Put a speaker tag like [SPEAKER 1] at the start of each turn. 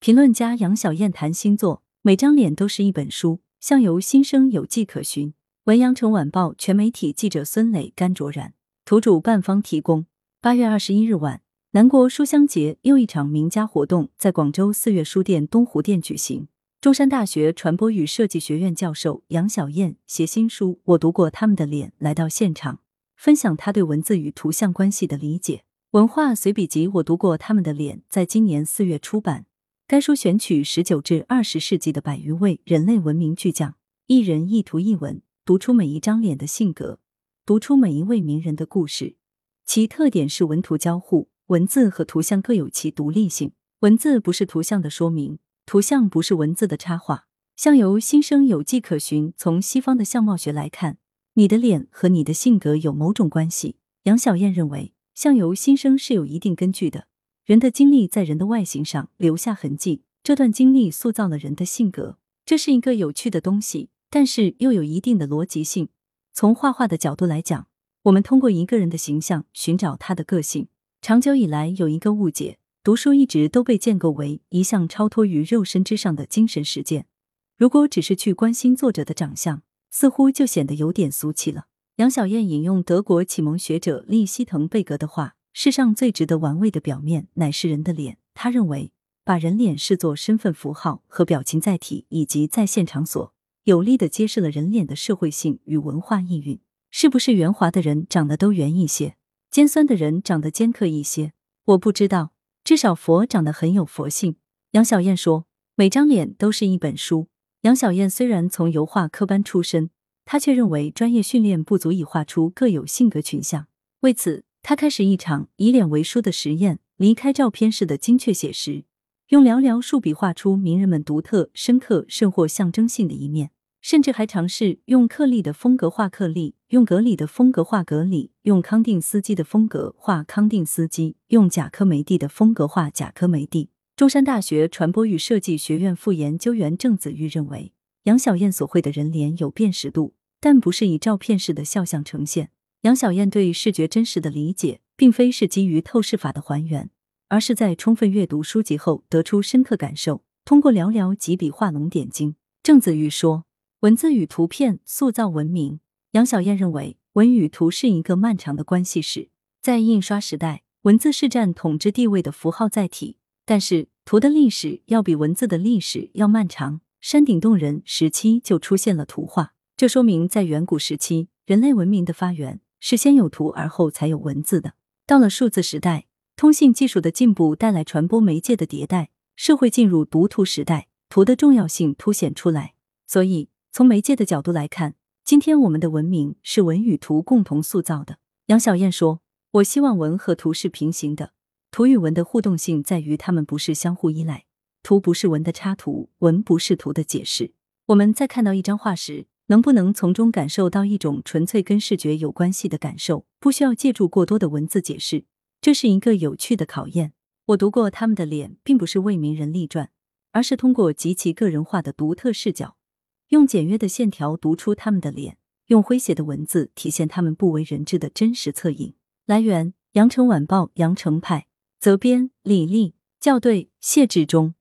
[SPEAKER 1] 评论家杨小燕谈星座，每张脸都是一本书，相由心生，有迹可循。文阳城晚报全媒体记者孙磊、甘卓然，图主办方提供。八月二十一日晚，南国书香节又一场名家活动在广州四月书店东湖店举行。中山大学传播与设计学院教授杨小燕携新书《我读过他们的脸》来到现场，分享他对文字与图像关系的理解。文化随笔集《我读过他们的脸》在今年四月出版。该书选取十九至二十世纪的百余位人类文明巨匠，一人一图一文，读出每一张脸的性格，读出每一位名人的故事。其特点是文图交互，文字和图像各有其独立性。文字不是图像的说明。图像不是文字的插画，相由心生，有迹可循。从西方的相貌学来看，你的脸和你的性格有某种关系。杨小燕认为，相由心生是有一定根据的。人的经历在人的外形上留下痕迹，这段经历塑造了人的性格，这是一个有趣的东西，但是又有一定的逻辑性。从画画的角度来讲，我们通过一个人的形象寻找他的个性。长久以来有一个误解。读书一直都被建构为一项超脱于肉身之上的精神实践。如果只是去关心作者的长相，似乎就显得有点俗气了。杨小燕引用德国启蒙学者利希滕贝格的话：“世上最值得玩味的表面，乃是人的脸。”他认为，把人脸视作身份符号和表情载体以及在线场所，有力的揭示了人脸的社会性与文化意蕴。是不是圆滑的人长得都圆一些，尖酸的人长得尖刻一些？我不知道。至少佛长得很有佛性。杨小燕说：“每张脸都是一本书。”杨小燕虽然从油画科班出身，她却认为专业训练不足以画出各有性格群像。为此，他开始一场以脸为书的实验，离开照片式的精确写实，用寥寥数笔画出名人们独特、深刻甚或象征性的一面。甚至还尝试用克利的风格画克利，用格里的风格画格里，用康定斯基的风格画康定斯基，用贾科梅蒂的风格画贾科梅蒂。中山大学传播与设计学院副研究员郑子玉认为，杨小燕所绘的人脸有辨识度，但不是以照片式的肖像呈现。杨小燕对视觉真实的理解，并非是基于透视法的还原，而是在充分阅读书籍后得出深刻感受，通过寥寥几笔画龙点睛。郑子玉说。文字与图片塑造文明。杨小燕认为，文与图是一个漫长的关系史。在印刷时代，文字是占统治地位的符号载体，但是图的历史要比文字的历史要漫长。山顶洞人时期就出现了图画，这说明在远古时期，人类文明的发源是先有图而后才有文字的。到了数字时代，通信技术的进步带来传播媒介的迭代，社会进入读图时代，图的重要性凸显出来。所以。从媒介的角度来看，今天我们的文明是文与图共同塑造的。杨小燕说：“我希望文和图是平行的，图与文的互动性在于它们不是相互依赖，图不是文的插图，文不是图的解释。我们在看到一张画时，能不能从中感受到一种纯粹跟视觉有关系的感受，不需要借助过多的文字解释，这是一个有趣的考验。我读过他们的脸，并不是为名人立传，而是通过极其个人化的独特视角。”用简约的线条读出他们的脸，用诙谐的文字体现他们不为人知的真实侧影。来源：羊城晚报羊城派，责编：李丽，校对：谢志忠。